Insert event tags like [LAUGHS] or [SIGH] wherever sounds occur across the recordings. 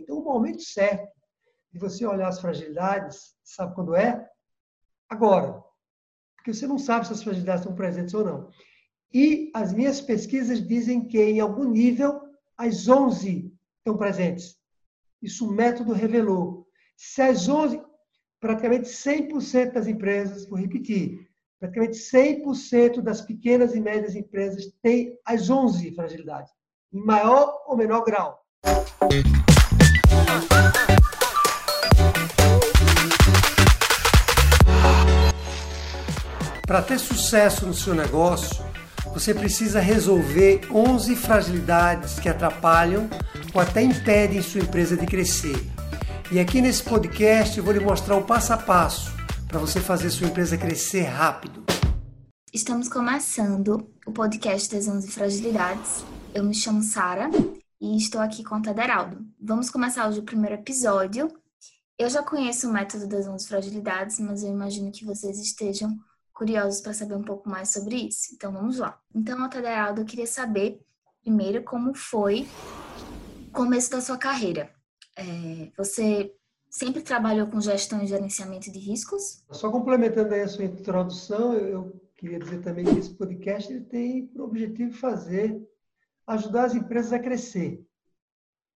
Então, o momento certo de você olhar as fragilidades, sabe quando é? Agora. Porque você não sabe se as fragilidades estão presentes ou não. E as minhas pesquisas dizem que, em algum nível, as 11 estão presentes. Isso o método revelou. Se as 11, praticamente 100% das empresas, vou repetir, praticamente 100% das pequenas e médias empresas têm as 11 fragilidades, em maior ou menor grau. Para ter sucesso no seu negócio, você precisa resolver 11 fragilidades que atrapalham ou até impedem sua empresa de crescer. E aqui nesse podcast eu vou lhe mostrar o passo a passo para você fazer sua empresa crescer rápido. Estamos começando o podcast das 11 fragilidades. Eu me chamo Sara e estou aqui com o Taderaldo. Vamos começar hoje o primeiro episódio. Eu já conheço o método das 11 fragilidades, mas eu imagino que vocês estejam curiosos para saber um pouco mais sobre isso. Então vamos lá. Então, Altaderaldo, eu queria saber primeiro como foi o começo da sua carreira. É, você sempre trabalhou com gestão e gerenciamento de riscos? Só complementando aí a sua introdução, eu queria dizer também que esse podcast ele tem por objetivo fazer, ajudar as empresas a crescer.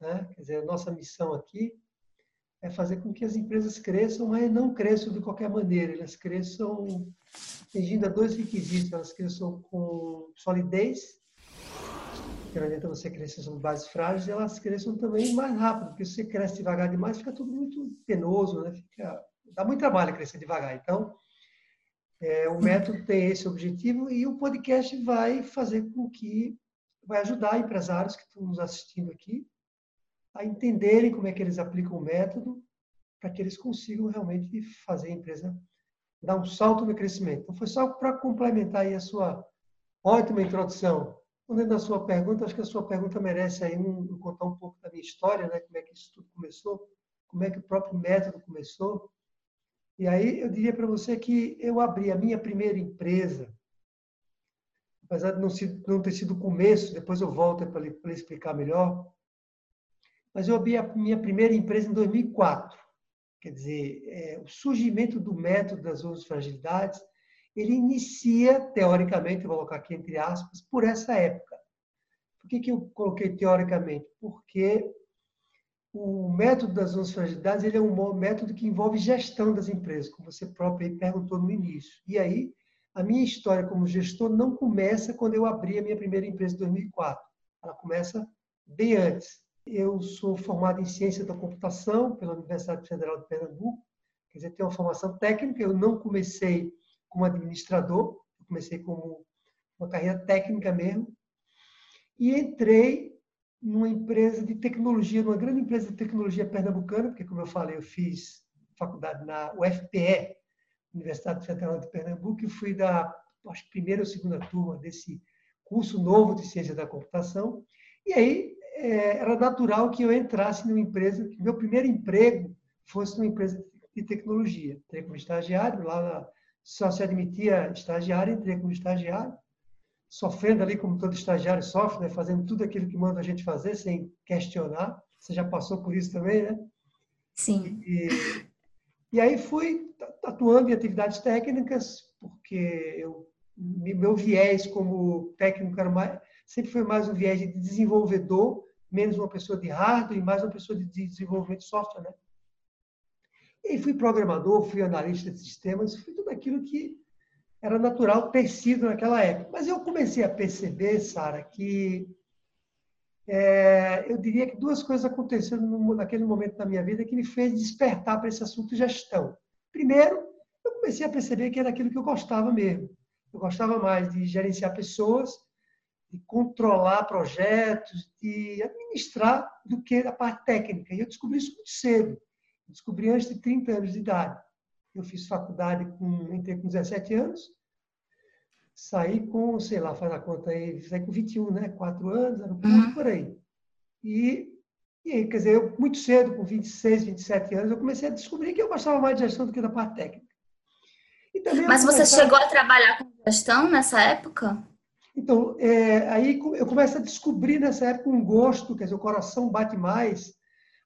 Né? Quer dizer, a nossa missão aqui é fazer com que as empresas cresçam, mas não cresçam de qualquer maneira. Elas cresçam atingindo a dois requisitos. Elas cresçam com solidez, que não adianta você crescer sobre bases frágeis, elas cresçam também mais rápido, porque se você cresce devagar demais, fica tudo muito penoso, né? Fica, dá muito trabalho crescer devagar. Então, é, o método tem esse objetivo e o podcast vai fazer com que, vai ajudar empresários que estão nos assistindo aqui a entenderem como é que eles aplicam o método para que eles consigam realmente fazer a empresa dar um salto no crescimento. Então, foi só para complementar aí a sua ótima introdução. Respondendo a sua pergunta, acho que a sua pergunta merece aí um, contar um pouco da minha história, né? como é que isso tudo começou, como é que o próprio método começou. E aí eu diria para você que eu abri a minha primeira empresa, apesar de não, não ter sido o começo, depois eu volto para lhe explicar melhor, mas eu abri a minha primeira empresa em 2004. Quer dizer, é, o surgimento do método das 11 fragilidades, ele inicia, teoricamente, vou colocar aqui entre aspas, por essa época. Por que, que eu coloquei teoricamente? Porque o método das 11 fragilidades ele é um método que envolve gestão das empresas, como você próprio perguntou no início. E aí, a minha história como gestor não começa quando eu abri a minha primeira empresa em 2004. Ela começa bem antes. Eu sou formado em Ciência da Computação pela Universidade Federal de Pernambuco, quer dizer, tenho uma formação técnica. Eu não comecei como administrador, eu comecei como uma carreira técnica mesmo, e entrei numa empresa de tecnologia, numa grande empresa de tecnologia pernambucana, porque, como eu falei, eu fiz faculdade na UFPE, Universidade Federal de Pernambuco, e fui da acho, primeira ou segunda turma desse curso novo de ciência da computação. E aí é, era natural que eu entrasse numa empresa, que meu primeiro emprego fosse numa empresa de tecnologia. Entrei como estagiário, lá na, só se admitia estagiário, entrei como estagiário, sofrendo ali como todo estagiário sofre, né? fazendo tudo aquilo que manda a gente fazer, sem questionar. Você já passou por isso também, né? Sim. E, e aí fui atuando em atividades técnicas, porque eu, meu viés como técnico era mais, sempre foi mais um viés de desenvolvedor, menos uma pessoa de hardware e mais uma pessoa de desenvolvimento de software, né? E fui programador, fui analista de sistemas, fui tudo aquilo que era natural ter sido naquela época. Mas eu comecei a perceber, Sara, que é, eu diria que duas coisas aconteceram no, naquele momento da minha vida que me fez despertar para esse assunto gestão. Primeiro, eu comecei a perceber que era aquilo que eu gostava mesmo. Eu gostava mais de gerenciar pessoas de controlar projetos, de administrar, do que a parte técnica. E eu descobri isso muito cedo. Eu descobri antes de 30 anos de idade. Eu fiz faculdade com, entrei com 17 anos, saí com, sei lá, faz a conta aí, saí com 21, né? 4 anos, era um uhum. por aí. E, e, quer dizer, eu, muito cedo, com 26, 27 anos, eu comecei a descobrir que eu gostava mais de gestão do que da parte técnica. Mas você chegou a trabalhar com gestão nessa época? Então, é, aí eu começo a descobrir nessa época um gosto, quer dizer, o coração bate mais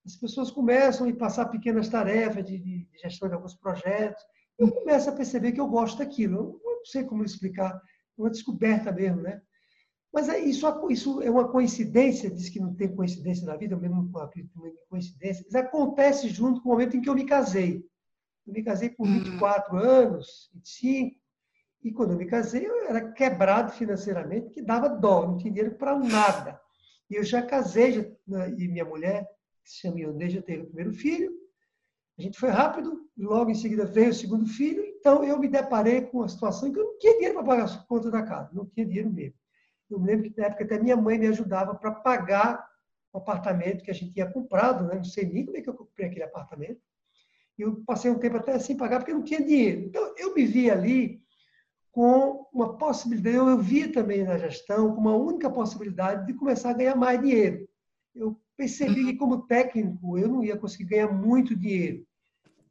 as pessoas começam a passar pequenas tarefas de, de, de gestão de alguns projetos. Eu começo a perceber que eu gosto daquilo. Eu não sei como explicar, é uma descoberta mesmo, né? Mas é, isso, isso é uma coincidência, diz que não tem coincidência na vida, eu mesmo acredito em coincidência, mas acontece junto com o momento em que eu me casei. Eu me casei com 24 hum. anos, 25, e quando eu me casei, eu era quebrado financeiramente, que dava dó, não tinha dinheiro para nada. E eu já casei, já, né, e minha mulher que se chama Ionê, já teve o primeiro filho. A gente foi rápido, logo em seguida veio o segundo filho. Então, eu me deparei com uma situação em que eu não tinha dinheiro para pagar as contas da casa, não tinha dinheiro mesmo. Eu me lembro que, na época, até minha mãe me ajudava para pagar o apartamento que a gente tinha comprado, né? não sei nem como é que eu comprei aquele apartamento. E eu passei um tempo até sem pagar, porque eu não tinha dinheiro. Então, eu me vi ali com uma possibilidade, eu via também na gestão, com uma única possibilidade de começar a ganhar mais dinheiro. Eu percebi que, como técnico, eu não ia conseguir ganhar muito dinheiro.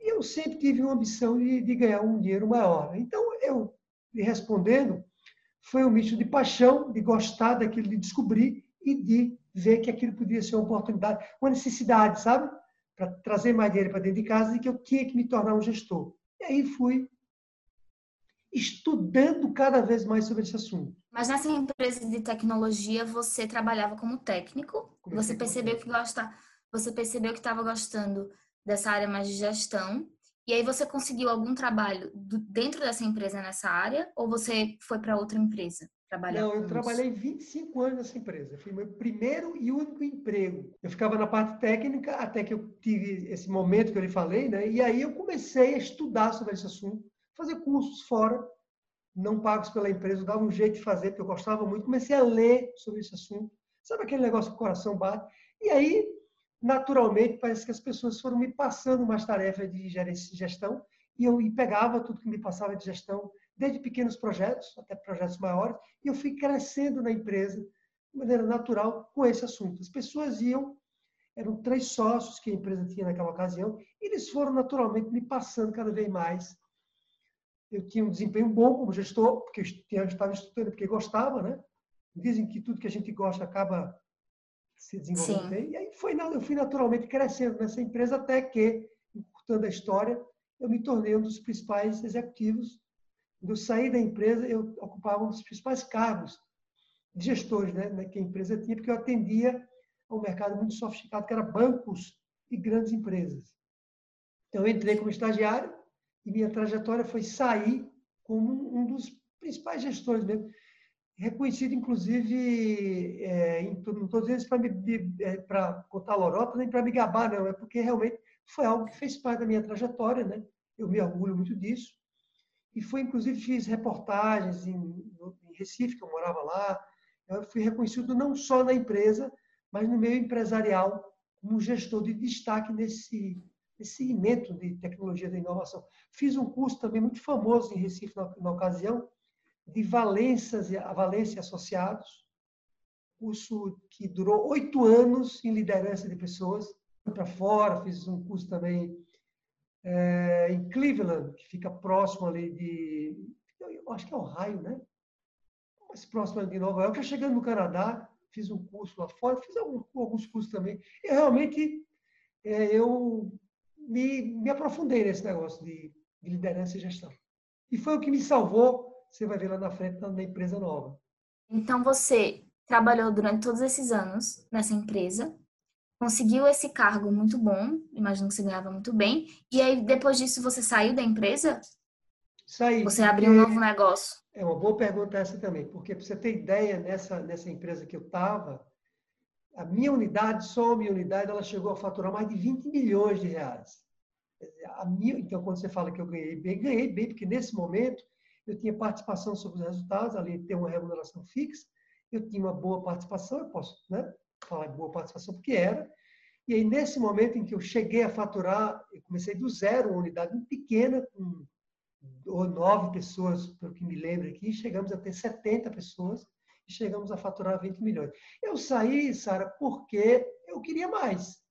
E eu sempre tive uma ambição de, de ganhar um dinheiro maior. Então, eu, respondendo, foi um misto de paixão, de gostar daquilo, de descobrir e de ver que aquilo podia ser uma oportunidade, uma necessidade, sabe? Para trazer mais dinheiro para dentro de casa e que eu tinha que me tornar um gestor. E aí fui estudando cada vez mais sobre esse assunto. Mas nessa empresa de tecnologia você trabalhava como técnico? Como você percebeu que gosta, você percebeu que estava gostando dessa área mais de gestão? E aí você conseguiu algum trabalho dentro dessa empresa nessa área ou você foi para outra empresa? Trabalhar Não, eu trabalhei 25 anos nessa empresa. Foi meu primeiro e único emprego. Eu ficava na parte técnica até que eu tive esse momento que eu lhe falei, né? E aí eu comecei a estudar sobre esse assunto fazer cursos fora, não pagos pela empresa, eu dava um jeito de fazer, porque eu gostava muito. Comecei a ler sobre esse assunto. Sabe aquele negócio que o coração bate? E aí, naturalmente, parece que as pessoas foram me passando umas tarefas de gestão e eu pegava tudo que me passava de gestão, desde pequenos projetos até projetos maiores, e eu fui crescendo na empresa de maneira natural com esse assunto. As pessoas iam, eram três sócios que a empresa tinha naquela ocasião, e eles foram naturalmente me passando cada vez mais eu tinha um desempenho bom como gestor, porque eu estava estudando porque gostava, né? Dizem que tudo que a gente gosta acaba se desenvolvendo Sim. bem. E aí foi, eu fui naturalmente crescendo nessa empresa até que, encurtando a história, eu me tornei um dos principais executivos. Quando eu saí da empresa, eu ocupava um dos principais cargos de gestores né, que a empresa tinha, porque eu atendia a um mercado muito sofisticado, que era bancos e grandes empresas. Então, eu entrei como estagiário, e minha trajetória foi sair como um dos principais gestores mesmo, reconhecido inclusive, é, em, não estou dizendo para é, contar lorota, nem para me gabar, não, é porque realmente foi algo que fez parte da minha trajetória, né? eu me orgulho muito disso, e foi inclusive fiz reportagens em, em Recife, que eu morava lá, eu fui reconhecido não só na empresa, mas no meio empresarial, como gestor de destaque nesse, esse segmento de tecnologia da inovação. Fiz um curso também muito famoso em Recife na, na ocasião, de Valências e Valência Associados, curso que durou oito anos em liderança de pessoas para fora. Fiz um curso também é, em Cleveland, que fica próximo ali de, eu acho que é Ohio, né? Mais próximo de Nova York. Já chegando no Canadá, fiz um curso lá fora, fiz alguns, alguns cursos também. E realmente é, eu me, me aprofundei nesse negócio de, de liderança e gestão. E foi o que me salvou, você vai ver lá na frente, na empresa nova. Então, você trabalhou durante todos esses anos nessa empresa, conseguiu esse cargo muito bom, imagino que você ganhava muito bem, e aí depois disso você saiu da empresa? Saí. Você abriu um novo negócio? É uma boa pergunta essa também, porque para você ter ideia, nessa, nessa empresa que eu estava, a minha unidade, só a minha unidade, ela chegou a faturar mais de 20 milhões de reais. A minha, então, quando você fala que eu ganhei bem, ganhei bem, porque nesse momento eu tinha participação sobre os resultados, de ter uma remuneração fixa, eu tinha uma boa participação, eu posso né, falar de boa participação porque era. E aí, nesse momento em que eu cheguei a faturar, eu comecei do zero, uma unidade muito pequena, com nove pessoas, pelo que me lembro aqui, chegamos a ter 70 pessoas, e chegamos a faturar 20 milhões. Eu saí, Sara, porque eu queria mais.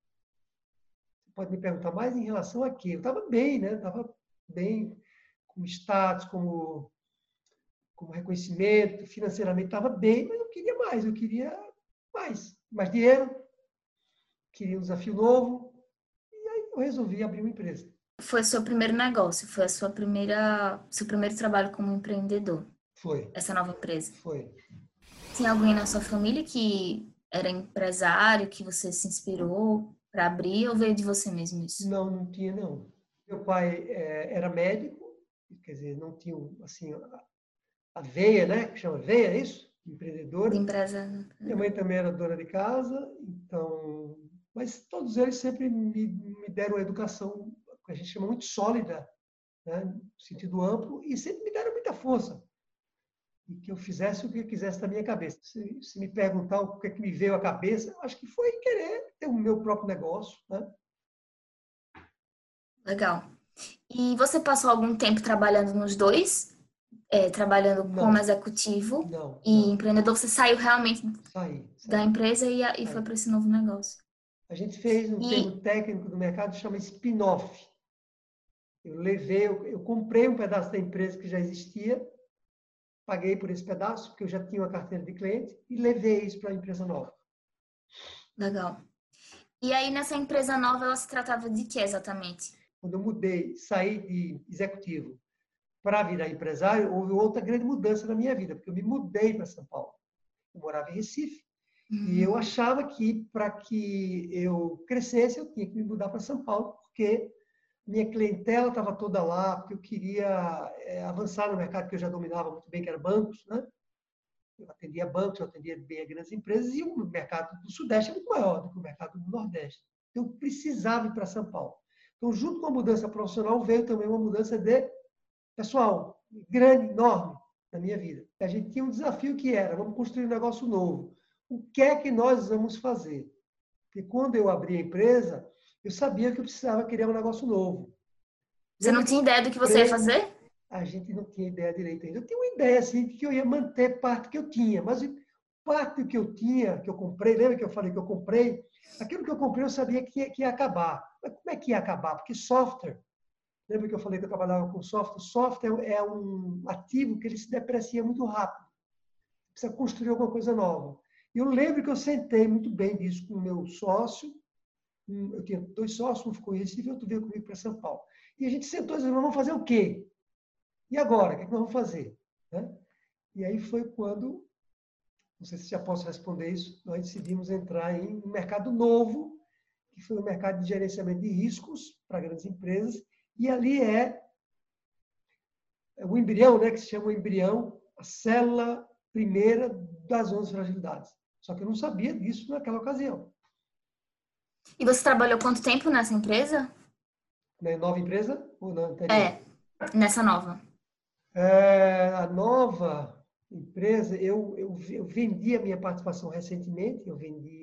Você pode me perguntar mais em relação a quê? Eu estava bem, né? Estava bem como status, como, como reconhecimento, financeiramente estava bem, mas eu queria mais, eu queria mais. Mais dinheiro, queria um desafio novo, eu resolvi abrir uma empresa. Foi seu primeiro negócio, foi a sua primeira, seu primeiro trabalho como empreendedor. Foi. Essa nova empresa. Foi. Tinha alguém na sua família que era empresário, que você se inspirou para abrir ou veio de você mesmo isso? Não, não tinha não. Meu pai é, era médico, quer dizer, não tinha assim a veia, né? Que chama veia, é isso? Empreendedora. De empresa. Minha mãe também era dona de casa, então, mas todos eles sempre me, me deram uma educação que a gente chama muito sólida, né? no sentido amplo, e sempre me deram muita força e que eu fizesse o que eu quisesse da minha cabeça. Se, se, me perguntar o que, é que me veio à cabeça, acho que foi querer ter o meu próprio negócio. Né? Legal. E você passou algum tempo trabalhando nos dois? É, trabalhando não. como executivo não, e não. empreendedor? Você saiu realmente saí, saí. da empresa e, e foi para esse novo negócio? A gente fez um e... termo técnico do mercado que chama spin-off. Eu levei, eu, eu comprei um pedaço da empresa que já existia paguei por esse pedaço, porque eu já tinha uma carteira de cliente, e levei isso para a empresa nova. Legal. E aí, nessa empresa nova, ela se tratava de que exatamente? Quando eu mudei, saí de executivo para virar empresário, houve outra grande mudança na minha vida, porque eu me mudei para São Paulo. Eu morava em Recife, uhum. e eu achava que para que eu crescesse, eu tinha que me mudar para São Paulo, porque minha clientela estava toda lá, porque eu queria é, avançar no mercado que eu já dominava muito bem, que era bancos, né? Eu atendia bancos, eu atendia bem as grandes empresas, e o mercado do Sudeste é muito maior do que o mercado do Nordeste. Eu precisava ir para São Paulo. Então, junto com a mudança profissional, veio também uma mudança de pessoal, grande, enorme, na minha vida. A gente tinha um desafio que era, vamos construir um negócio novo. O que é que nós vamos fazer? Porque quando eu abri a empresa, eu sabia que eu precisava criar um negócio novo. Você não tinha ideia do que você ia fazer? A gente não tinha ideia direito ainda. Eu tinha uma ideia, assim, de que eu ia manter parte que eu tinha, mas parte que eu tinha, que eu comprei, lembra que eu falei que eu comprei? Aquilo que eu comprei eu sabia que ia, que ia acabar. Mas como é que ia acabar? Porque software, lembra que eu falei que eu trabalhava com software? Software é um ativo que ele se deprecia muito rápido. Precisa construir alguma coisa nova. Eu lembro que eu sentei muito bem disso com o meu sócio, eu tinha dois sócios, um ficou em Recife e outro veio comigo para São Paulo. E a gente sentou e disse, vamos fazer o quê? E agora? O que, é que nós vamos fazer? Né? E aí foi quando, não sei se já posso responder isso, nós decidimos entrar em um mercado novo, que foi o mercado de gerenciamento de riscos para grandes empresas, e ali é, o embrião, né, que se chama o embrião, a célula primeira das 11 fragilidades. Só que eu não sabia disso naquela ocasião. E você trabalhou quanto tempo nessa empresa? Na nova empresa ou na anterior? É, nessa nova. É, a nova empresa, eu, eu, eu vendi a minha participação recentemente, eu vendi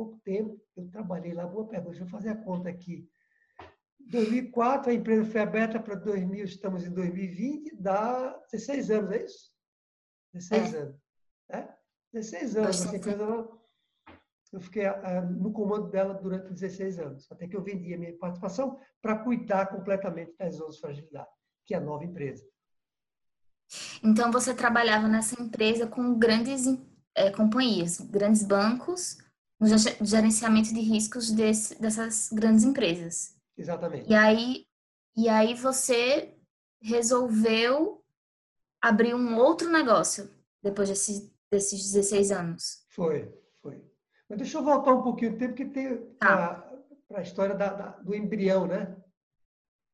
pouco tempo, eu trabalhei lá, boa pergunta, deixa eu fazer a conta aqui. 2004, a empresa foi aberta para 2000, estamos em 2020, dá 16 anos, é isso? 16 é. anos. É? 16 anos. Essa empresa eu fiquei uh, no comando dela durante 16 anos, até que eu vendi a minha participação para cuidar completamente das 11 fragilidades, que é a nova empresa. Então, você trabalhava nessa empresa com grandes é, companhias, grandes bancos, no gerenciamento de riscos desse, dessas grandes empresas. Exatamente. E aí, e aí você resolveu abrir um outro negócio depois desse, desses 16 anos. Foi. Mas deixa eu voltar um pouquinho no tempo, porque tem tá. para a história da, da, do embrião, né?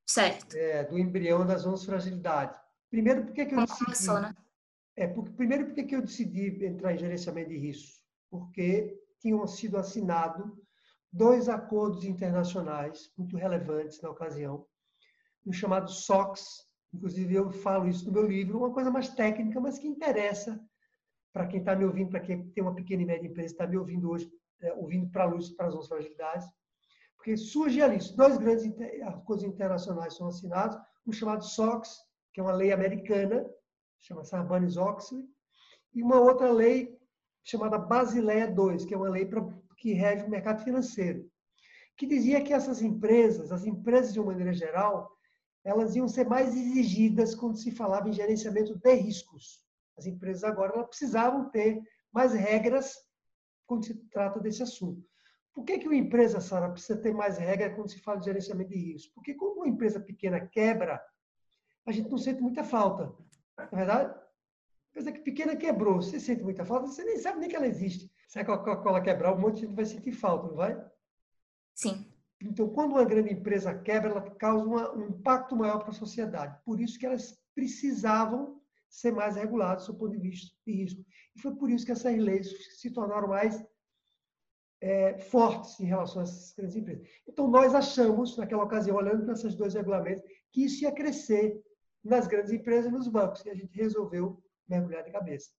Certo. É, do embrião das 11 fragilidades. Primeiro, por que, eu Como decidi... começou, né? É, porque, primeiro, por que eu decidi entrar em gerenciamento de risco? Porque tinham sido assinados dois acordos internacionais muito relevantes na ocasião, um chamado SOX, inclusive eu falo isso no meu livro, uma coisa mais técnica, mas que interessa para quem está me ouvindo, para quem tem uma pequena e média empresa, está me ouvindo hoje, é, ouvindo para a luz, para as outras fragilidades, porque surge ali, dois grandes acordos internacionais são assinados, um chamado SOX, que é uma lei americana, chama Sarbanes-Oxley, e uma outra lei chamada Basileia II, que é uma lei pra, que rege o mercado financeiro, que dizia que essas empresas, as empresas de uma maneira geral, elas iam ser mais exigidas quando se falava em gerenciamento de riscos. As empresas agora precisavam ter mais regras quando se trata desse assunto. Por que, que uma empresa, Sara, precisa ter mais regra quando se fala de gerenciamento de risco? Porque quando uma empresa pequena quebra, a gente não sente muita falta. Não é verdade? A empresa pequena quebrou, você sente muita falta, você nem sabe nem que ela existe. Se a Coca-Cola quebrar, um monte de gente vai sentir falta, não vai? Sim. Então, quando uma grande empresa quebra, ela causa uma, um impacto maior para a sociedade. Por isso que elas precisavam ser mais reguladas do ponto de vista de risco. E foi por isso que essas leis se tornaram mais é, fortes em relação a essas grandes empresas. Então, nós achamos, naquela ocasião, olhando para esses dois regulamentos, que isso ia crescer nas grandes empresas e nos bancos. E a gente resolveu mergulhar de cabeça.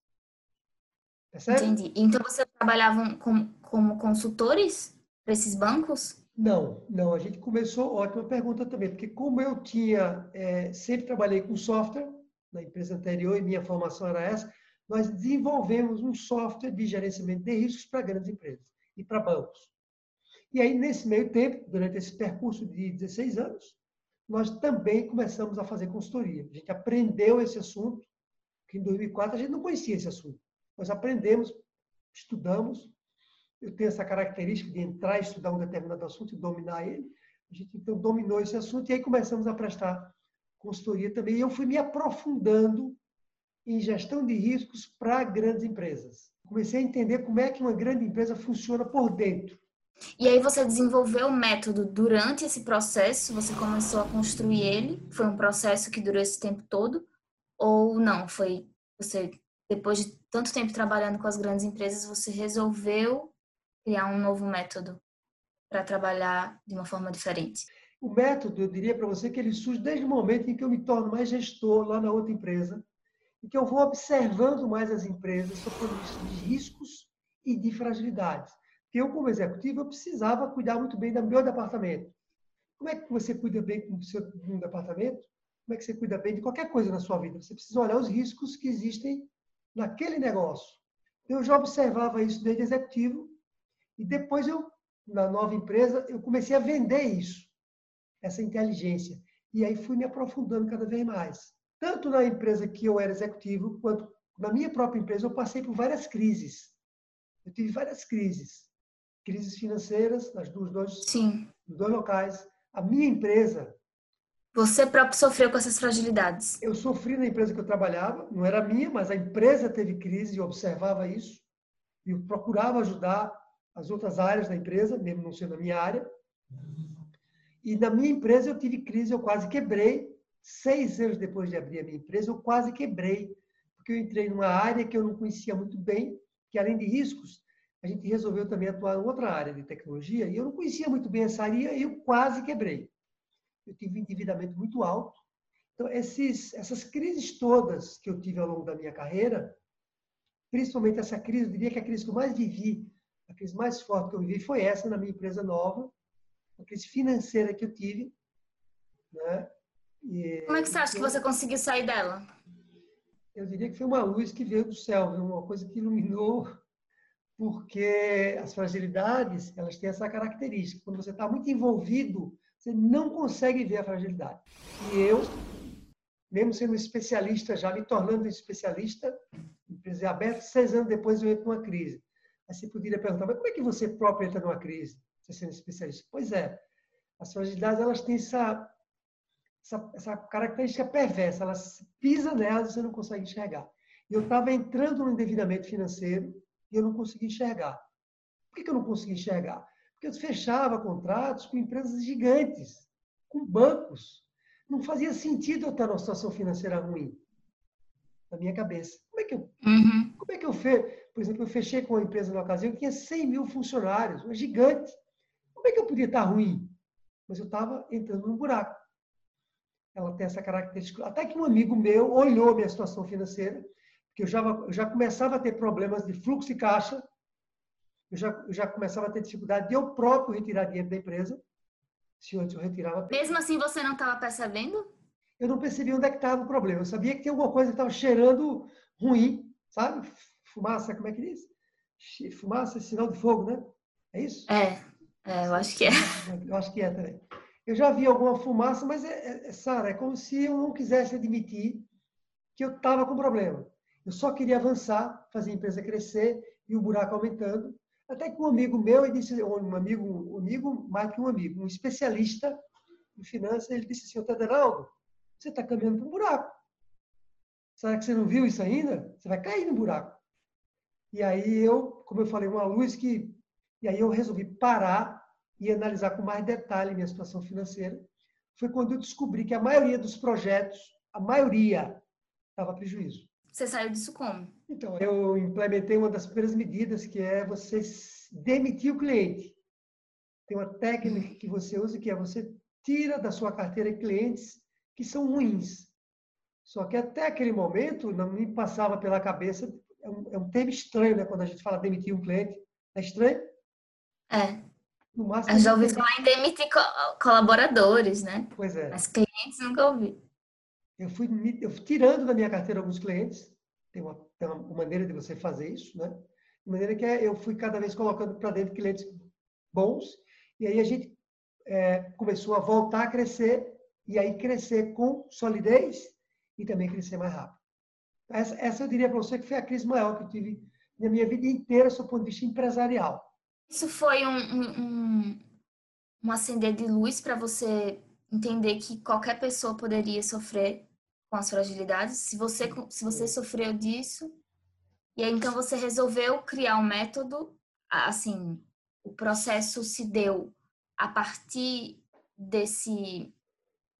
Percebe? Entendi. Então, você trabalhavam como, como consultores para esses bancos? Não, não. A gente começou, ótima pergunta também, porque como eu tinha, é, sempre trabalhei com software na empresa anterior e minha formação era essa, nós desenvolvemos um software de gerenciamento de riscos para grandes empresas e para bancos. E aí, nesse meio tempo, durante esse percurso de 16 anos, nós também começamos a fazer consultoria. A gente aprendeu esse assunto, que em 2004 a gente não conhecia esse assunto. Nós aprendemos, estudamos. Eu tenho essa característica de entrar e estudar um determinado assunto e dominar ele. A gente então dominou esse assunto e aí começamos a prestar consultoria também. E eu fui me aprofundando em gestão de riscos para grandes empresas. Comecei a entender como é que uma grande empresa funciona por dentro. E aí você desenvolveu o método durante esse processo? Você começou a construir ele? Foi um processo que durou esse tempo todo? Ou não? Foi você depois de tanto tempo trabalhando com as grandes empresas, você resolveu criar um novo método para trabalhar de uma forma diferente? O método, eu diria para você que ele surge desde o momento em que eu me torno mais gestor lá na outra empresa e que eu vou observando mais as empresas sob o ponto de riscos e de fragilidades. Porque eu, como executivo, eu precisava cuidar muito bem do meu departamento. Como é que você cuida bem do seu departamento? Como é que você cuida bem de qualquer coisa na sua vida? Você precisa olhar os riscos que existem naquele negócio. Eu já observava isso desde executivo e depois eu, na nova empresa, eu comecei a vender isso essa inteligência. E aí fui me aprofundando cada vez mais. Tanto na empresa que eu era executivo, quanto na minha própria empresa, eu passei por várias crises. Eu tive várias crises. Crises financeiras, nas duas, dois, Sim. dois locais. A minha empresa. Você próprio sofreu com essas fragilidades? Eu sofri na empresa que eu trabalhava, não era minha, mas a empresa teve crise e observava isso. E eu procurava ajudar as outras áreas da empresa, mesmo não sendo a minha área. E na minha empresa eu tive crise, eu quase quebrei. Seis anos depois de abrir a minha empresa, eu quase quebrei, porque eu entrei numa área que eu não conhecia muito bem, que além de riscos, a gente resolveu também atuar em outra área de tecnologia, e eu não conhecia muito bem essa área e eu quase quebrei. Eu tive um endividamento muito alto. Então, esses, essas crises todas que eu tive ao longo da minha carreira, principalmente essa crise, eu diria que a crise que eu mais vivi, a crise mais forte que eu vivi foi essa na minha empresa nova, a crise financeira que eu tive. Né? E, Como é que você acha que você conseguiu sair dela? Eu diria que foi uma luz que veio do céu, uma coisa que iluminou, porque as fragilidades elas têm essa característica. Quando você está muito envolvido, você não consegue ver a fragilidade. E eu, mesmo sendo especialista, já me tornando especialista, empresa aberta, seis anos depois eu entro numa crise. Aí você poderia perguntar, mas como é que você próprio entra numa crise? você sendo especialista. Pois é, as fragilidades elas têm essa, essa, essa característica perversa, elas pisam nelas e você não consegue enxergar. Eu estava entrando no endividamento financeiro e eu não conseguia enxergar. Por que, que eu não conseguia enxergar? Porque eu fechava contratos com empresas gigantes, com bancos. Não fazia sentido eu estar numa situação financeira ruim na minha cabeça. Como é que eu, uhum. como é que eu fe... Por exemplo, eu fechei com uma empresa na ocasião que tinha 100 mil funcionários, uma gigante. Como é que eu podia estar ruim? Mas eu estava entrando num buraco. Ela tem essa característica. Até que um amigo meu olhou a minha situação financeira, que eu já, eu já começava a ter problemas de fluxo de caixa, eu já, eu já começava a ter dificuldade de eu próprio retirar dinheiro da empresa. Se antes eu retirava. Mesmo assim, você não estava percebendo? Eu não percebia onde é que estava o problema. Eu sabia que tinha alguma coisa que estava cheirando ruim, sabe? Fumaça, como é que diz? Fumaça sinal de fogo, né? É isso? É. É, eu acho que é. Eu acho que é também. Eu já vi alguma fumaça, mas, é, é, é Sara, é como se eu não quisesse admitir que eu estava com problema. Eu só queria avançar, fazer a empresa crescer e o buraco aumentando, Até que um amigo meu, disse, um amigo, um amigo, mais que um amigo, um especialista em finanças, ele disse assim, Taderaldo, você está caminhando para um buraco. Será que você não viu isso ainda? Você vai cair no buraco. E aí eu, como eu falei, uma luz que... E aí eu resolvi parar e analisar com mais detalhe minha situação financeira. Foi quando eu descobri que a maioria dos projetos, a maioria, estava prejuízo. Você saiu disso como? Então, eu implementei uma das primeiras medidas, que é você demitir o cliente. Tem uma técnica que você usa, que é você tira da sua carteira clientes que são ruins. Só que até aquele momento não me passava pela cabeça, é um, é um termo estranho, né? Quando a gente fala demitir um cliente. É estranho? É. No máximo, eu já ouvi falar em demitir colaboradores, né? Pois é. Mas clientes nunca ouvi. Eu fui, eu fui tirando da minha carteira alguns clientes. Tem uma, tem uma maneira de você fazer isso, né? De maneira que é, eu fui cada vez colocando para dentro clientes bons. E aí a gente é, começou a voltar a crescer. E aí crescer com solidez e também crescer mais rápido. Essa, essa eu diria para você que foi a crise maior que eu tive na minha vida inteira, do ponto de vista empresarial. Isso foi um, um, um acender de luz para você entender que qualquer pessoa poderia sofrer com as fragilidades. Se você, se você sofreu disso, e aí então você resolveu criar um método, assim, o processo se deu a partir desse,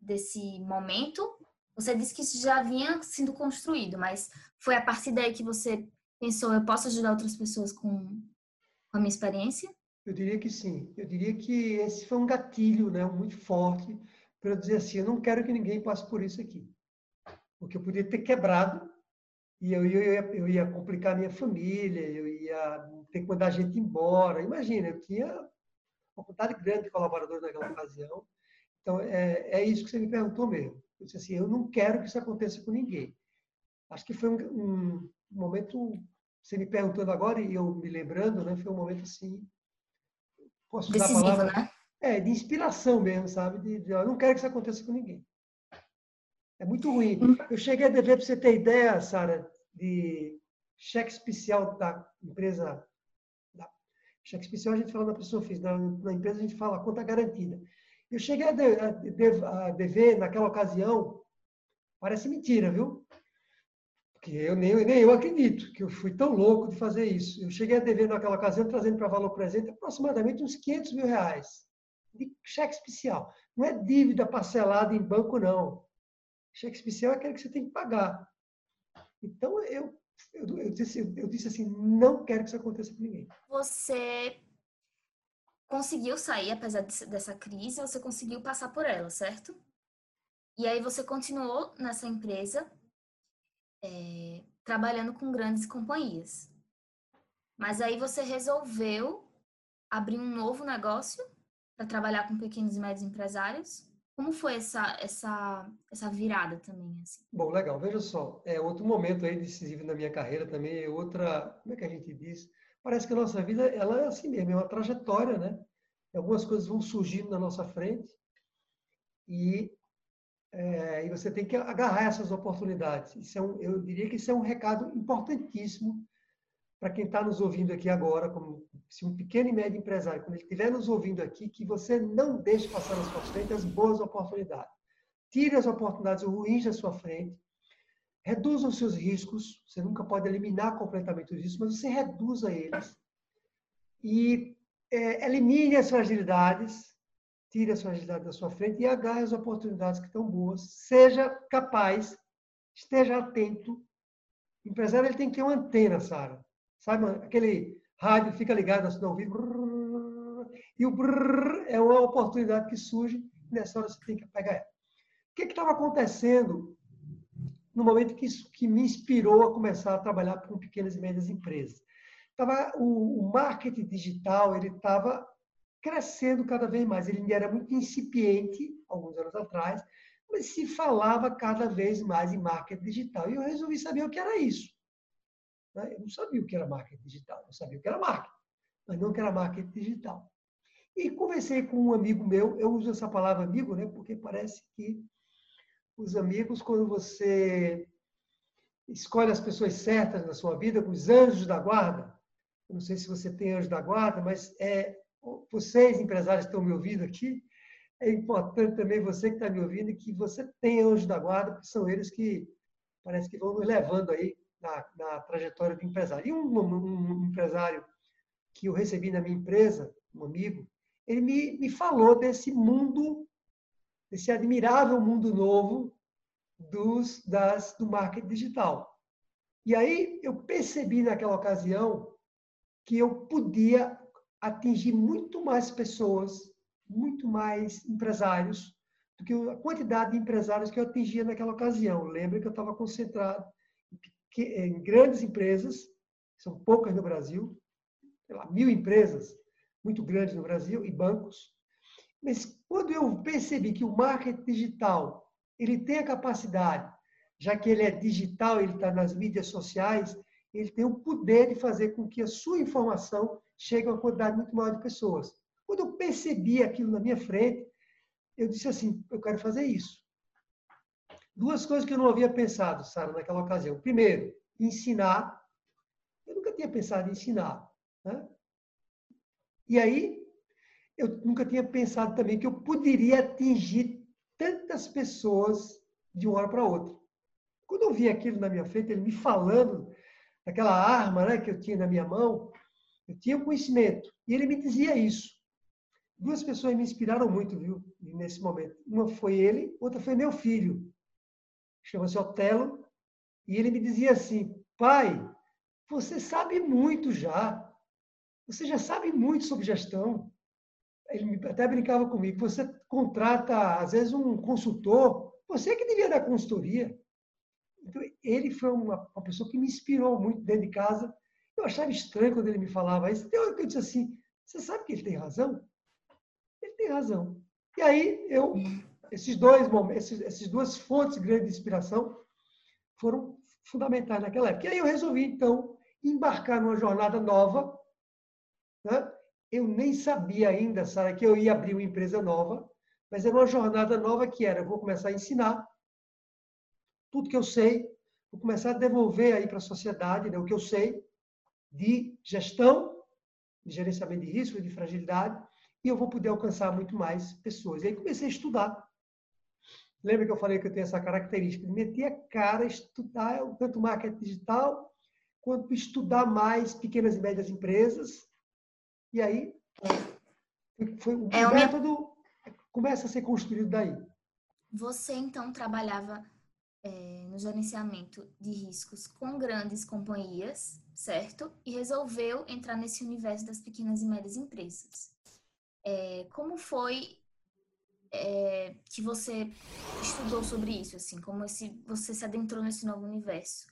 desse momento você disse que isso já vinha sendo construído, mas foi a partir daí que você pensou, eu posso ajudar outras pessoas com, com a minha experiência? Eu diria que sim. Eu diria que esse foi um gatilho né, muito forte para dizer assim, eu não quero que ninguém passe por isso aqui. Porque eu podia ter quebrado e eu, eu, ia, eu ia complicar a minha família, eu ia ter que mandar a gente embora. Imagina, eu tinha uma quantidade grande de colaboradores naquela ocasião. Então, é, é isso que você me perguntou mesmo. Eu disse assim, eu não quero que isso aconteça com ninguém. Acho que foi um, um momento, você me perguntando agora e eu me lembrando, né? Foi um momento assim, posso usar Decisivo, a palavra? Né? É, de inspiração mesmo, sabe? De, de, eu não quero que isso aconteça com ninguém. É muito ruim. Hum. Eu cheguei a dever, para você ter ideia, Sara, de cheque especial da empresa. Da, cheque especial a gente fala na pessoa física, na, na empresa a gente fala conta garantida. Eu cheguei a, de, a, de, a dever naquela ocasião, parece mentira, viu? Porque eu nem, nem eu acredito que eu fui tão louco de fazer isso. Eu cheguei a dever naquela ocasião, trazendo para valor presente aproximadamente uns 500 mil reais de cheque especial. Não é dívida parcelada em banco, não. Cheque especial é aquele que você tem que pagar. Então, eu, eu, eu, disse, eu disse assim, não quero que isso aconteça com ninguém. Você conseguiu sair, apesar dessa crise, você conseguiu passar por ela, certo? E aí você continuou nessa empresa, é, trabalhando com grandes companhias. Mas aí você resolveu abrir um novo negócio para trabalhar com pequenos e médios empresários. Como foi essa, essa, essa virada também? Assim? Bom, legal. Veja só, é outro momento aí decisivo na minha carreira também, é outra, como é que a gente diz? parece que a nossa vida ela é assim mesmo, é uma trajetória, né? Algumas coisas vão surgindo na nossa frente e, é, e você tem que agarrar essas oportunidades. Isso é um, eu diria que isso é um recado importantíssimo para quem está nos ouvindo aqui agora, como se um pequeno e médio empresário, quando ele estiver nos ouvindo aqui, que você não deixe passar na sua frente as boas oportunidades. Tire as oportunidades ruins da sua frente Reduza os seus riscos. Você nunca pode eliminar completamente os riscos, mas você reduza eles. E é, elimine as fragilidades, tire as fragilidades da sua frente e agarre as oportunidades que estão boas. Seja capaz, esteja atento. O empresário ele tem que ter uma antena, Sara. Sabe, aquele rádio fica ligado, assim, não ouvir. E o brrr é uma oportunidade que surge, e nessa hora você tem que pegar ela. O que estava acontecendo no momento que isso que me inspirou a começar a trabalhar com pequenas e médias empresas. Tava, o, o marketing digital ele estava crescendo cada vez mais. Ele era muito incipiente, alguns anos atrás, mas se falava cada vez mais em marketing digital. E eu resolvi saber o que era isso. Né? Eu não sabia o que era marketing digital, eu sabia o que era marketing, mas não o que era marketing digital. E conversei com um amigo meu, eu uso essa palavra amigo, né, porque parece que os amigos quando você escolhe as pessoas certas na sua vida, com os anjos da guarda. Eu não sei se você tem anjo da guarda, mas é, vocês, empresários estão me ouvindo aqui, é importante também você que está me ouvindo que você tenha anjo da guarda, porque são eles que parece que vão nos levando aí na, na trajetória do empresário. E um, um, um, empresário que eu recebi na minha empresa, um amigo, ele me, me falou desse mundo, desse admirável mundo novo dos, das, do marketing digital. E aí eu percebi naquela ocasião que eu podia atingir muito mais pessoas, muito mais empresários, do que a quantidade de empresários que eu atingia naquela ocasião. Lembra que eu estava concentrado em grandes empresas, são poucas no Brasil, lá, mil empresas muito grandes no Brasil e bancos. Mas quando eu percebi que o marketing digital ele tem a capacidade, já que ele é digital, ele está nas mídias sociais, ele tem o poder de fazer com que a sua informação chegue a uma quantidade muito maior de pessoas. Quando eu percebi aquilo na minha frente, eu disse assim: eu quero fazer isso. Duas coisas que eu não havia pensado, Sara, naquela ocasião. Primeiro, ensinar. Eu nunca tinha pensado em ensinar. Né? E aí, eu nunca tinha pensado também que eu poderia atingir tantas pessoas de uma hora para outra. Quando eu vi aquilo na minha frente, ele me falando daquela arma né, que eu tinha na minha mão, eu tinha conhecimento. E ele me dizia isso. Duas pessoas me inspiraram muito, viu, nesse momento. Uma foi ele, outra foi meu filho. Chama-se Otelo. E ele me dizia assim: pai, você sabe muito já. Você já sabe muito sobre gestão. Ele até brincava comigo: você contrata, às vezes, um consultor, você que devia dar consultoria. Então, ele foi uma, uma pessoa que me inspirou muito dentro de casa. Eu achava estranho quando ele me falava isso. Tem hora que eu disse assim: você sabe que ele tem razão? Ele tem razão. E aí, eu, esses dois esses, essas duas fontes grandes de inspiração foram fundamentais naquela época. E aí eu resolvi, então, embarcar numa jornada nova. Né? Eu nem sabia ainda, Sara, que eu ia abrir uma empresa nova, mas era uma jornada nova que era, eu vou começar a ensinar tudo que eu sei, vou começar a devolver aí para a sociedade né, o que eu sei de gestão, de gerenciamento de risco, de fragilidade, e eu vou poder alcançar muito mais pessoas. E aí comecei a estudar. Lembra que eu falei que eu tenho essa característica de meter a cara, estudar tanto marketing digital, quanto estudar mais pequenas e médias empresas. E aí, foi, o é método começa a ser construído daí. Você, então, trabalhava é, no gerenciamento de riscos com grandes companhias, certo? E resolveu entrar nesse universo das pequenas e médias empresas. É, como foi é, que você estudou sobre isso, assim? Como esse, você se adentrou nesse novo universo?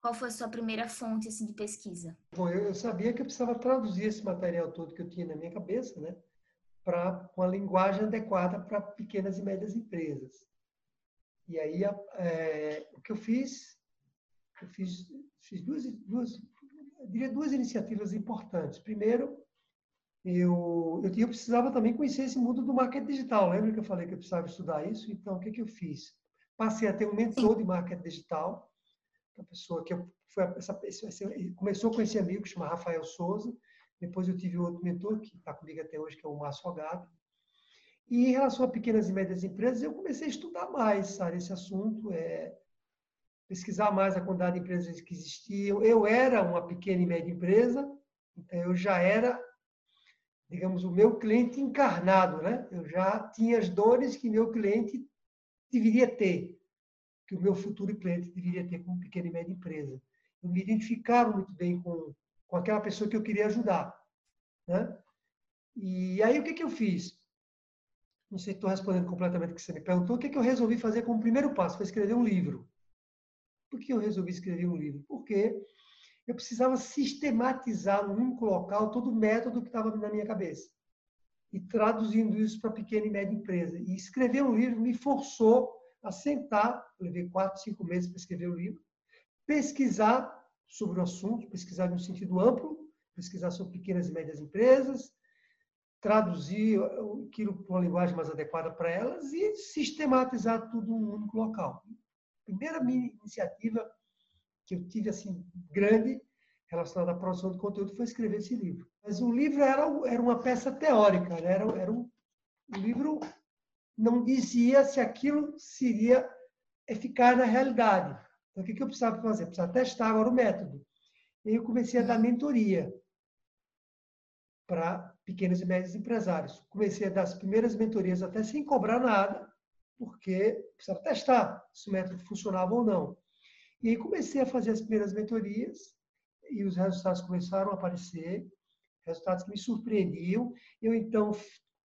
Qual foi a sua primeira fonte assim, de pesquisa? Bom, eu sabia que eu precisava traduzir esse material todo que eu tinha na minha cabeça, né? Para uma linguagem adequada para pequenas e médias empresas. E aí, é, o que eu fiz, eu fiz, fiz duas, duas, eu diria duas iniciativas importantes. Primeiro, eu, eu, eu, precisava também conhecer esse mundo do marketing digital. Lembra que eu falei que eu precisava estudar isso? Então, o que, que eu fiz? Passei a ter um mentor de marketing digital, uma pessoa que eu, foi essa, essa, começou com esse amigo, que chama Rafael Souza. Depois eu tive outro mentor, que está comigo até hoje, que é o Márcio Ogado. E em relação a pequenas e médias empresas, eu comecei a estudar mais sabe, esse assunto, é, pesquisar mais a quantidade de empresas que existiam. Eu era uma pequena e média empresa, então eu já era, digamos, o meu cliente encarnado, né? Eu já tinha as dores que meu cliente deveria ter, que o meu futuro cliente deveria ter como pequena e média empresa. Eu me identificava muito bem com, com aquela pessoa que eu queria ajudar, né? E aí o que, que eu fiz? não sei se estou respondendo completamente o que você me perguntou, o que, que eu resolvi fazer como primeiro passo? Foi escrever um livro. Por que eu resolvi escrever um livro? Porque eu precisava sistematizar num único local todo o método que estava na minha cabeça. E traduzindo isso para pequena e média empresa. E escrever um livro me forçou a sentar, levei quatro, cinco meses para escrever o livro, pesquisar sobre o assunto, pesquisar no sentido amplo, pesquisar sobre pequenas e médias empresas, traduzir aquilo para uma linguagem mais adequada para elas e sistematizar tudo num único local. Primeira minha iniciativa que eu tive assim grande relacionada à produção de conteúdo foi escrever esse livro. Mas o livro era, era uma peça teórica, né? era, era um, o livro não dizia se aquilo seria eficaz na realidade. Então, o que, que eu precisava fazer? Eu precisava testar agora o método. E eu comecei a dar mentoria para pequenos e médios empresários. Comecei a dar as primeiras mentorias até sem cobrar nada, porque precisava testar se o método funcionava ou não. E comecei a fazer as primeiras mentorias e os resultados começaram a aparecer, resultados que me surpreendiam. Eu então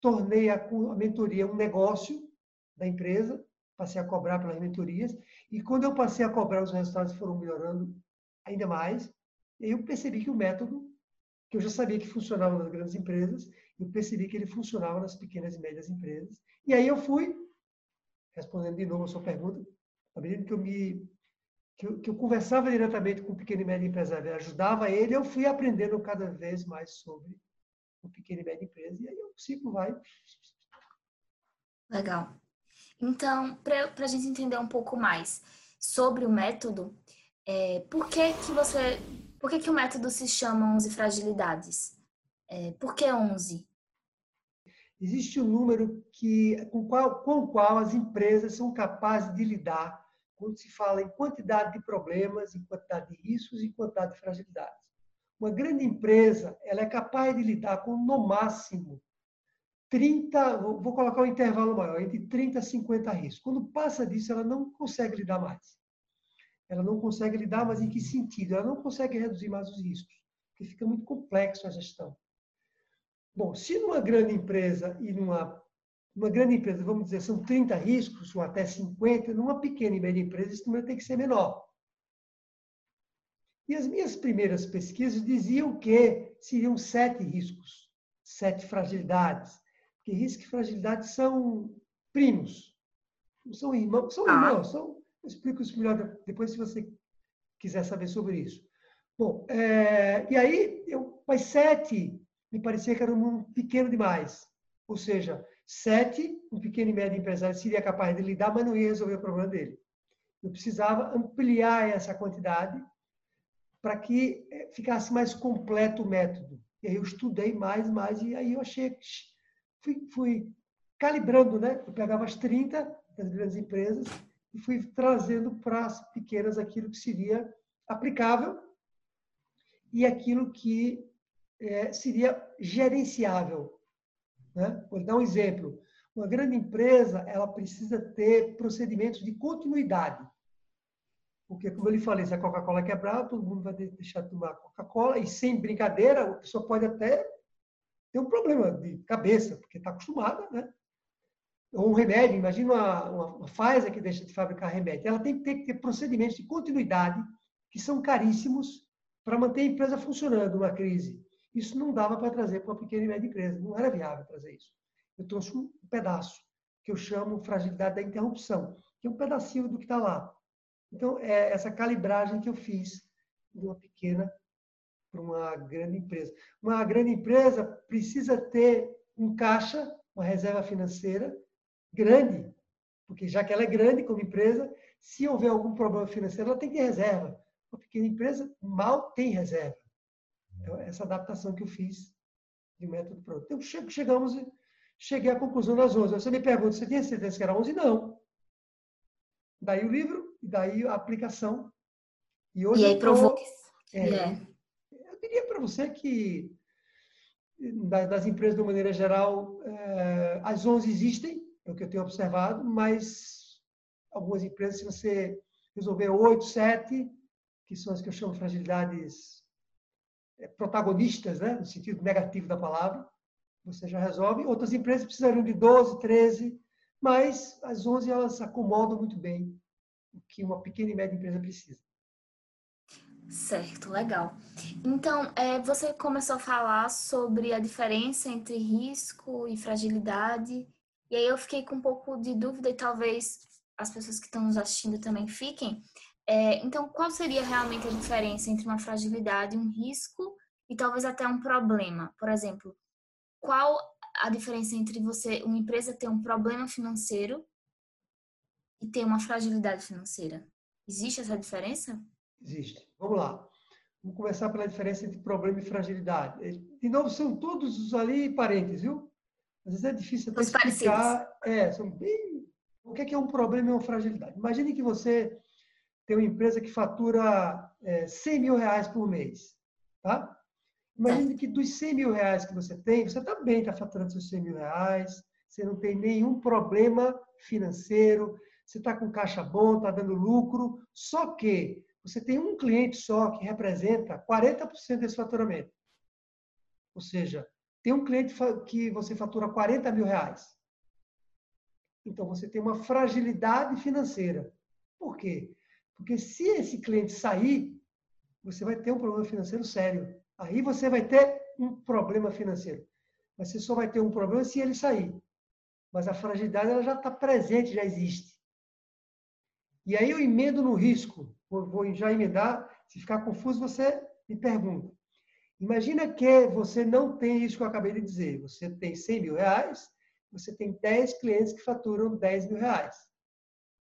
tornei a, a mentoria um negócio da empresa, passei a cobrar pelas mentorias e quando eu passei a cobrar, os resultados foram melhorando ainda mais. E eu percebi que o método, que eu já sabia que funcionava nas grandes empresas, eu percebi que ele funcionava nas pequenas e médias empresas. E aí eu fui, respondendo de novo a sua pergunta, medida que eu me que eu, que eu conversava diretamente com o pequeno e médio empresário, ajudava ele, eu fui aprendendo cada vez mais sobre o pequeno e médio empresa, e aí o ciclo vai. Legal. Então, para a gente entender um pouco mais sobre o método, é, por que que você, por que que o método se chama 11 fragilidades? É, por que 11? Existe um número que, com, qual, com o qual as empresas são capazes de lidar quando se fala em quantidade de problemas, em quantidade de riscos e quantidade de fragilidades. Uma grande empresa ela é capaz de lidar com, no máximo, 30, vou colocar um intervalo maior, entre 30 e 50 riscos. Quando passa disso, ela não consegue lidar mais. Ela não consegue lidar, mas em que sentido? Ela não consegue reduzir mais os riscos, porque fica muito complexo a gestão. Bom, se numa grande empresa e numa uma grande empresa, vamos dizer, são 30 riscos, ou até 50, numa pequena e média empresa, esse número tem que ser menor. E as minhas primeiras pesquisas diziam que seriam sete riscos, sete fragilidades. Porque risco e fragilidade são primos, não são irmãos, são ah. irmãos, são, eu explico isso melhor depois se você quiser saber sobre isso. Bom, é, e aí, eu, mas sete me parecia que era um pequeno demais. Ou seja, Sete, um pequeno e médio empresário seria capaz de lidar, mas não ia resolver o problema dele. Eu precisava ampliar essa quantidade para que eh, ficasse mais completo o método. E aí eu estudei mais, mais, e aí eu achei, fui, fui calibrando, né? Eu pegava as 30 das grandes empresas e fui trazendo para as pequenas aquilo que seria aplicável e aquilo que é, seria gerenciável. Né? Vou dar um exemplo. Uma grande empresa ela precisa ter procedimentos de continuidade. Porque, como eu lhe falei, se a Coca-Cola quebrar, todo mundo vai deixar de tomar Coca-Cola e, sem brincadeira, a pessoa pode até ter um problema de cabeça, porque está acostumada, né? Ou um remédio, imagina uma, uma, uma Pfizer que deixa de fabricar remédio. Ela tem que ter, ter procedimentos de continuidade que são caríssimos para manter a empresa funcionando numa crise. Isso não dava para trazer para uma pequena e média empresa, não era viável trazer isso. Eu trouxe um pedaço, que eu chamo fragilidade da interrupção, que é um pedacinho do que está lá. Então, é essa calibragem que eu fiz de uma pequena para uma grande empresa. Uma grande empresa precisa ter um caixa, uma reserva financeira grande, porque já que ela é grande como empresa, se houver algum problema financeiro, ela tem que ter reserva. Uma pequena empresa mal tem reserva. Então, essa adaptação que eu fiz de método para outro. Então, chegamos, cheguei à conclusão das 11. Você me pergunta, você tinha certeza que era 11? Não. Daí o livro, daí a aplicação. E, hoje e aí provou que... É, é. Eu diria para você que das empresas, de uma maneira geral, é, as 11 existem, é o que eu tenho observado, mas algumas empresas, se você resolver 8, 7, que são as que eu chamo de fragilidades protagonistas, né, no sentido negativo da palavra, você já resolve. Outras empresas precisariam de 12, 13, mas as 11 elas acomodam muito bem o que uma pequena e média empresa precisa. Certo, legal. Então, é, você começou a falar sobre a diferença entre risco e fragilidade, e aí eu fiquei com um pouco de dúvida, e talvez as pessoas que estão nos assistindo também fiquem, é, então, qual seria realmente a diferença entre uma fragilidade, um risco e talvez até um problema? Por exemplo, qual a diferença entre você, uma empresa ter um problema financeiro e ter uma fragilidade financeira? Existe essa diferença? Existe. Vamos lá. Vamos começar pela diferença entre problema e fragilidade. De novo, são todos os ali parênteses, viu? Às vezes é difícil até explicar. É, são bem... O que é um problema e uma fragilidade? Imagine que você tem uma empresa que fatura é, 100 mil reais por mês, tá? Imagine que dos 100 mil reais que você tem, você também está faturando seus 100 mil reais, você não tem nenhum problema financeiro, você está com caixa bom, está dando lucro, só que você tem um cliente só que representa 40% desse faturamento. Ou seja, tem um cliente que você fatura 40 mil reais. Então, você tem uma fragilidade financeira. Por quê? Porque se esse cliente sair, você vai ter um problema financeiro sério. Aí você vai ter um problema financeiro. Mas você só vai ter um problema se ele sair. Mas a fragilidade ela já está presente, já existe. E aí eu emendo no risco. Vou já emendar. Se ficar confuso, você me pergunta. Imagina que você não tem isso que eu acabei de dizer. Você tem 100 mil reais, você tem 10 clientes que faturam 10 mil reais.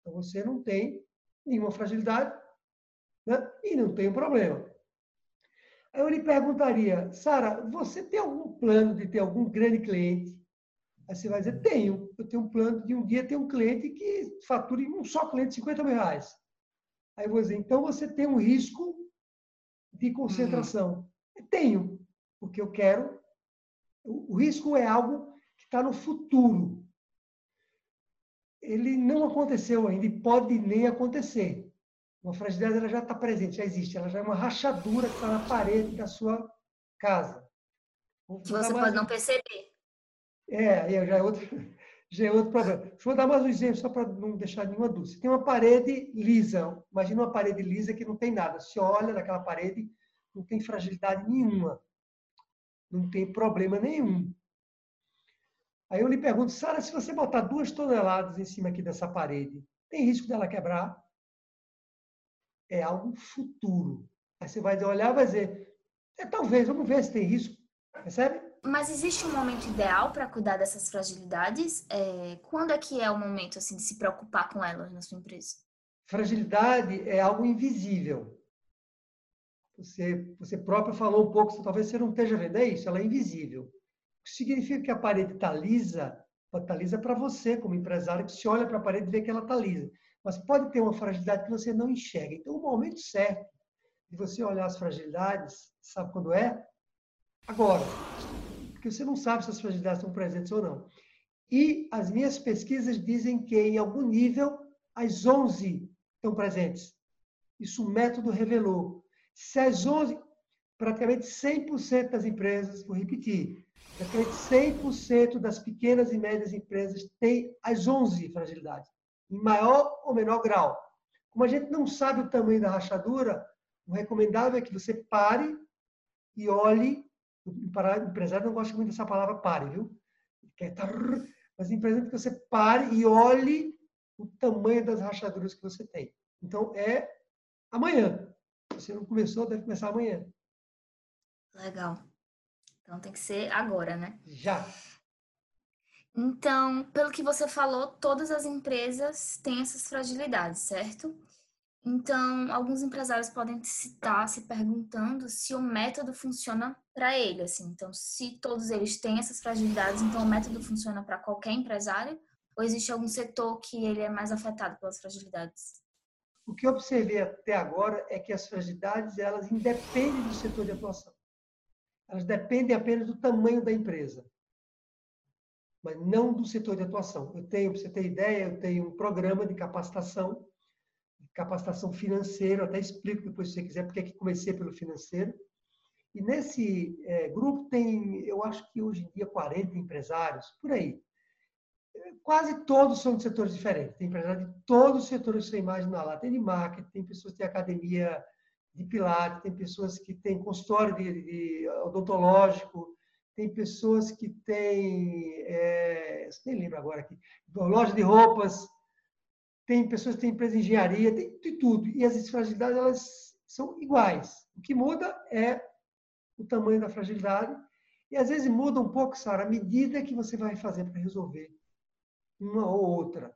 Então você não tem nenhuma fragilidade né? e não tem um problema. Aí eu lhe perguntaria, Sara, você tem algum plano de ter algum grande cliente? Aí você vai dizer, tenho. Eu tenho um plano de um dia ter um cliente que fature um só cliente 50 mil reais. Aí eu vou dizer, então você tem um risco de concentração. Uhum. Tenho, porque eu quero. O risco é algo que está no futuro. Ele não aconteceu ainda e pode nem acontecer. Uma fragilidade ela já está presente, já existe. Ela já é uma rachadura que está na parede da sua casa. Que você pode não perceber. É, já é outro, [LAUGHS] já é outro problema. Vou dar mais um exemplo, só para não deixar nenhuma dúvida. Você tem uma parede lisa. Imagina uma parede lisa que não tem nada. Você olha naquela parede, não tem fragilidade nenhuma. Não tem problema nenhum. Aí eu lhe pergunto, Sara, se você botar duas toneladas em cima aqui dessa parede, tem risco dela quebrar? É algo futuro. Aí você vai olhar e vai dizer, é, talvez, vamos ver se tem risco. Percebe? Mas existe um momento ideal para cuidar dessas fragilidades? É, quando é que é o momento assim de se preocupar com elas na sua empresa? Fragilidade é algo invisível. Você, você próprio falou um pouco, talvez você não esteja vendo, é isso, ela é invisível. Significa que a parede está lisa, pode estar tá lisa para você, como empresário, que se olha para a parede e vê que ela está lisa. Mas pode ter uma fragilidade que você não enxerga. Então, o momento certo de você olhar as fragilidades, sabe quando é? Agora porque você não sabe se as fragilidades estão presentes ou não. E as minhas pesquisas dizem que, em algum nível, as 11 estão presentes. Isso o método revelou. Se as 11, praticamente 100% das empresas, vou repetir, praticamente 100% das pequenas e médias empresas têm as 11 fragilidades, em maior ou menor grau. Como a gente não sabe o tamanho da rachadura, o recomendável é que você pare e olhe o empresário não gosta muito dessa palavra pare, viu? Mas empresário que você pare e olhe o tamanho das rachaduras que você tem. Então, é amanhã. Se você não começou, deve começar amanhã. Legal. Então, tem que ser agora, né? Já. Então, pelo que você falou, todas as empresas têm essas fragilidades, certo? Então, alguns empresários podem estar se perguntando se o método funciona para ele, assim. Então, se todos eles têm essas fragilidades, então o método funciona para qualquer empresário? Ou existe algum setor que ele é mais afetado pelas fragilidades? O que eu observei até agora é que as fragilidades elas independem do setor de atuação. Elas dependem apenas do tamanho da empresa, mas não do setor de atuação. Eu tenho, para você ter ideia, eu tenho um programa de capacitação capacitação financeira, até explico depois se você quiser porque é que comecei pelo financeiro. E nesse é, grupo tem, eu acho que hoje em dia, 40 empresários, por aí. Quase todos são de setores diferentes. Tem empresários de todos os setores que você imagina lá. Tem de marketing, tem pessoas que têm academia de pilates, tem pessoas que têm consultório de, de odontológico, tem pessoas que têm, é, nem lembro agora aqui, loja de roupas, tem pessoas que têm empresa de engenharia, tem de tudo. E as fragilidades, elas são iguais. O que muda é o tamanho da fragilidade. E às vezes muda um pouco, Sara, a medida que você vai fazer para resolver uma ou outra.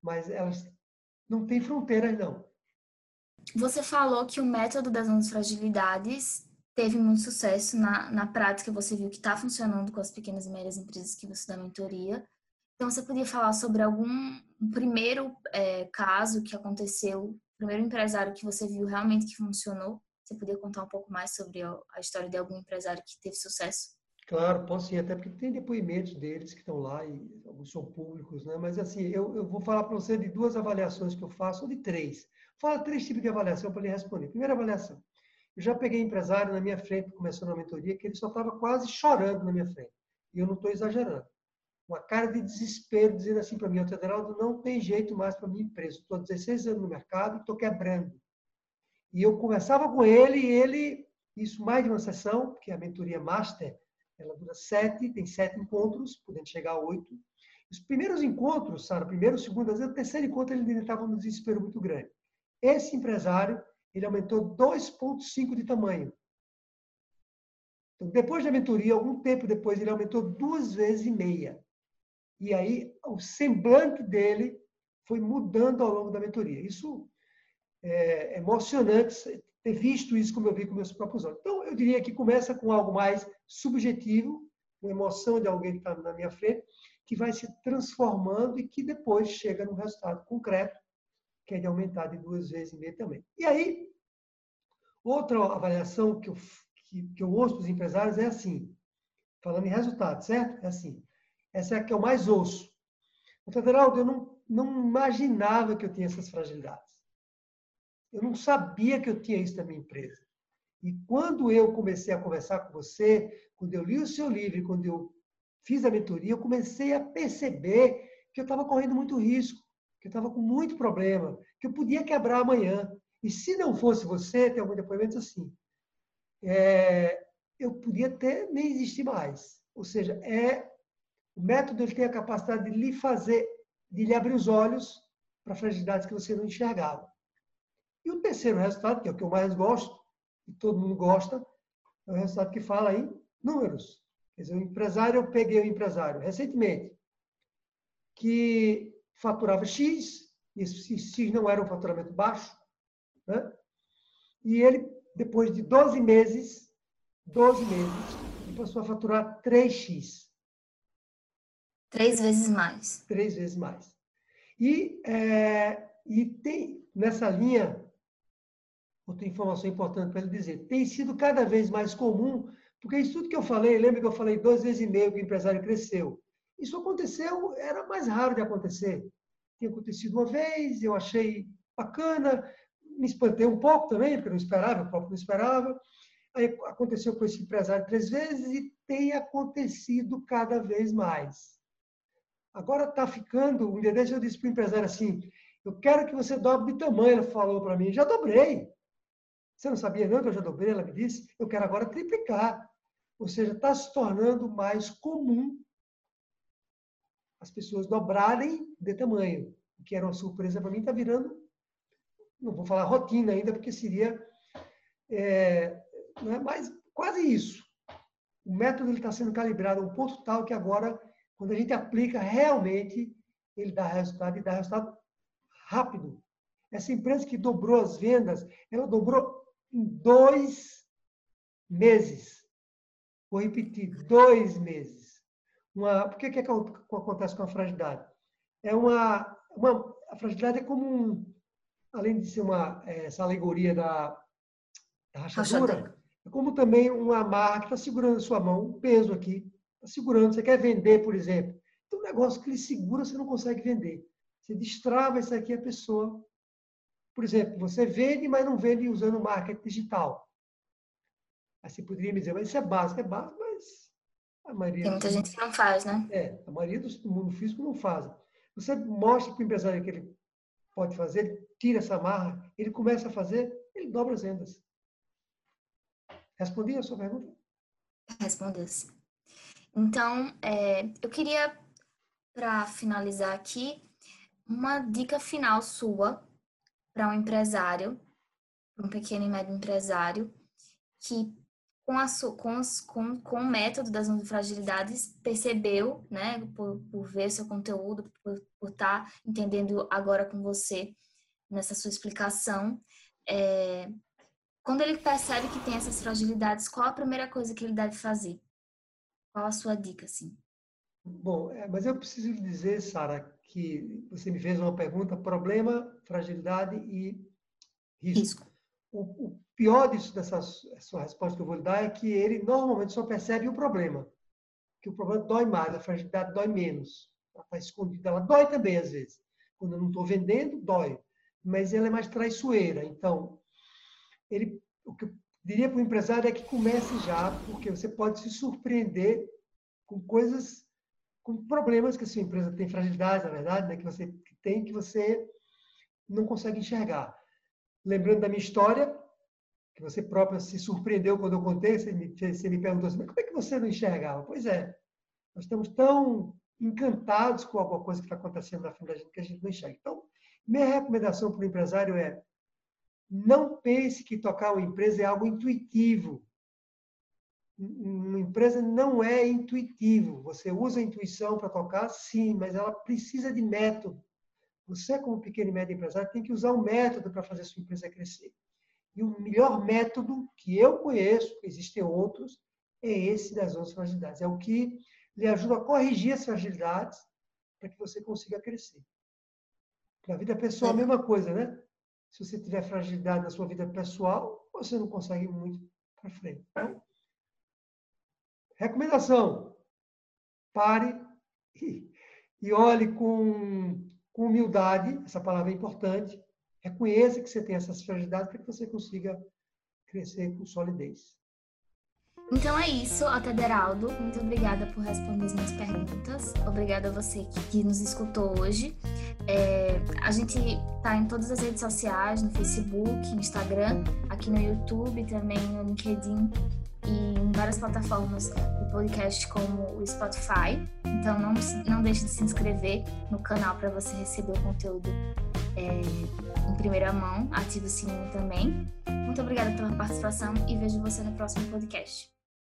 Mas elas não têm fronteiras, não. Você falou que o método das 11 fragilidades teve muito sucesso na, na prática, você viu que está funcionando com as pequenas e médias empresas que você dá mentoria. Então, você podia falar sobre algum um primeiro é, caso que aconteceu, primeiro empresário que você viu realmente que funcionou? Você podia contar um pouco mais sobre a, a história de algum empresário que teve sucesso? Claro, posso sim, até porque tem depoimentos deles que estão lá e alguns são públicos, né? Mas assim, eu, eu vou falar para você de duas avaliações que eu faço, ou de três. Fala três tipos de avaliação para ele responder. Primeira avaliação. Eu já peguei empresário na minha frente, começando a mentoria, que ele só estava quase chorando na minha frente. E eu não estou exagerando. Uma cara de desespero, dizendo assim para mim, o Teoderaldo, não tem jeito mais para minha empresa. Estou 16 anos no mercado e estou quebrando. E eu conversava com ele e ele, isso mais de uma sessão, porque a mentoria master, ela dura sete, tem sete encontros, podendo chegar a oito. Os primeiros encontros, Sara, primeiro, segundo, às vezes o terceiro encontro ele estava num desespero muito grande. Esse empresário, ele aumentou 2,5 de tamanho. Então, depois da mentoria, algum tempo depois, ele aumentou duas vezes e meia. E aí, o semblante dele foi mudando ao longo da mentoria. Isso é emocionante ter visto isso como eu vi com meus próprios olhos. Então, eu diria que começa com algo mais subjetivo, uma emoção de alguém que está na minha frente, que vai se transformando e que depois chega no resultado concreto, que é de aumentar de duas vezes e meia também. E aí, outra avaliação que eu, que, que eu ouço dos empresários é assim, falando em resultado, certo? É assim, essa é a que eu mais ouço. O Federaldo, eu não, não imaginava que eu tinha essas fragilidades. Eu não sabia que eu tinha isso na minha empresa. E quando eu comecei a conversar com você, quando eu li o seu livro, quando eu fiz a mentoria, eu comecei a perceber que eu estava correndo muito risco, que eu estava com muito problema, que eu podia quebrar amanhã. E se não fosse você, tem algum depoimento assim, é, eu podia até nem existir mais. Ou seja, é o método ele tem a capacidade de lhe fazer, de lhe abrir os olhos para fragilidades que você não enxergava. E o terceiro resultado, que é o que eu mais gosto, e todo mundo gosta, é o resultado que fala em números. Quer dizer, o empresário, eu peguei um empresário recentemente que faturava X, e esse X não era um faturamento baixo, né? e ele, depois de 12 meses, 12 meses, ele passou a faturar 3X. Três vezes mais. Três vezes mais. E, é, e tem, nessa linha, outra informação importante para ele dizer, tem sido cada vez mais comum, porque isso tudo que eu falei, lembra que eu falei duas vezes e meio que o empresário cresceu. Isso aconteceu, era mais raro de acontecer. Tinha acontecido uma vez, eu achei bacana, me espantei um pouco também, porque não esperava, o próprio não esperava. Aí aconteceu com esse empresário três vezes e tem acontecido cada vez mais. Agora está ficando, um dia desse eu disse para o empresário assim, eu quero que você dobre de tamanho, ele falou para mim, já dobrei. Você não sabia não que eu já dobrei? Ela me disse, eu quero agora triplicar. Ou seja, está se tornando mais comum as pessoas dobrarem de tamanho. O que era uma surpresa para mim, está virando, não vou falar rotina ainda, porque seria, é, não é mais quase isso. O método está sendo calibrado a um ponto tal que agora, quando a gente aplica, realmente ele dá resultado e dá resultado rápido. Essa empresa que dobrou as vendas, ela dobrou em dois meses. Vou repetir, dois meses. Uma, por que, que, é que acontece com a fragilidade? É uma, uma, a fragilidade é como um, além de ser uma, é, essa alegoria da, da rachadura, rachadura, é como também uma marca que está segurando a sua mão, um peso aqui, está segurando. Você quer vender, por exemplo. Então, um negócio que lhe segura, você não consegue vender. Você destrava isso aqui, a pessoa por exemplo, você vende, mas não vende usando marketing digital. Assim poderia me dizer, mas isso é básico, é básico, a maioria. Tem muita gente que não faz, né? É, a maioria do mundo físico não faz. Você mostra para o empresário que ele pode fazer, ele tira essa marra, ele começa a fazer, ele dobra as vendas. Respondi a sua pergunta? Respondeu-se. Então, é, eu queria, para finalizar aqui, uma dica final sua para um empresário, um pequeno e médio empresário, que com, a, com, com, com o método das fragilidades percebeu, né, por, por ver seu conteúdo, por estar tá entendendo agora com você nessa sua explicação, é, quando ele percebe que tem essas fragilidades, qual a primeira coisa que ele deve fazer? Qual a sua dica, assim? Bom, é, mas eu preciso lhe dizer, Sara, que você me fez uma pergunta: problema, fragilidade e risco. risco. O, o, pior disso, dessa sua resposta que eu vou lhe dar, é que ele normalmente só percebe o problema. Que o problema dói mais, a fragilidade dói menos. Ela está escondida. Ela dói também, às vezes. Quando eu não estou vendendo, dói. Mas ela é mais traiçoeira. Então, ele, o que eu diria para o empresário é que comece já, porque você pode se surpreender com coisas, com problemas que a sua empresa tem, fragilidades, na verdade, né, que você tem, que você não consegue enxergar. Lembrando da minha história, que você própria se surpreendeu quando eu contei, você me, você me perguntou assim, como é que você não enxergava? Pois é, nós estamos tão encantados com alguma coisa que está acontecendo na frente da gente que a gente não enxerga. Então, minha recomendação para o empresário é não pense que tocar uma empresa é algo intuitivo. Uma empresa não é intuitivo. Você usa a intuição para tocar, sim, mas ela precisa de método. Você, como pequeno e médio empresário, tem que usar um método para fazer a sua empresa crescer. E o melhor método que eu conheço, existem outros, é esse das 11 fragilidades. É o que lhe ajuda a corrigir as fragilidades para que você consiga crescer. Para a vida pessoal, a mesma coisa, né? Se você tiver fragilidade na sua vida pessoal, você não consegue muito para frente. Então, recomendação: pare e, e olhe com, com humildade, essa palavra é importante. Reconheça que você tem essas fragilidades para que você consiga crescer com solidez. Então é isso, Otederaldo. Muito obrigada por responder as minhas perguntas. Obrigada a você que, que nos escutou hoje. É, a gente está em todas as redes sociais, no Facebook, Instagram, aqui no YouTube, também no LinkedIn em várias plataformas de podcast como o Spotify. Então não, não deixe de se inscrever no canal para você receber o conteúdo é, em primeira mão. Ative o sininho também. Muito obrigada pela participação e vejo você no próximo podcast.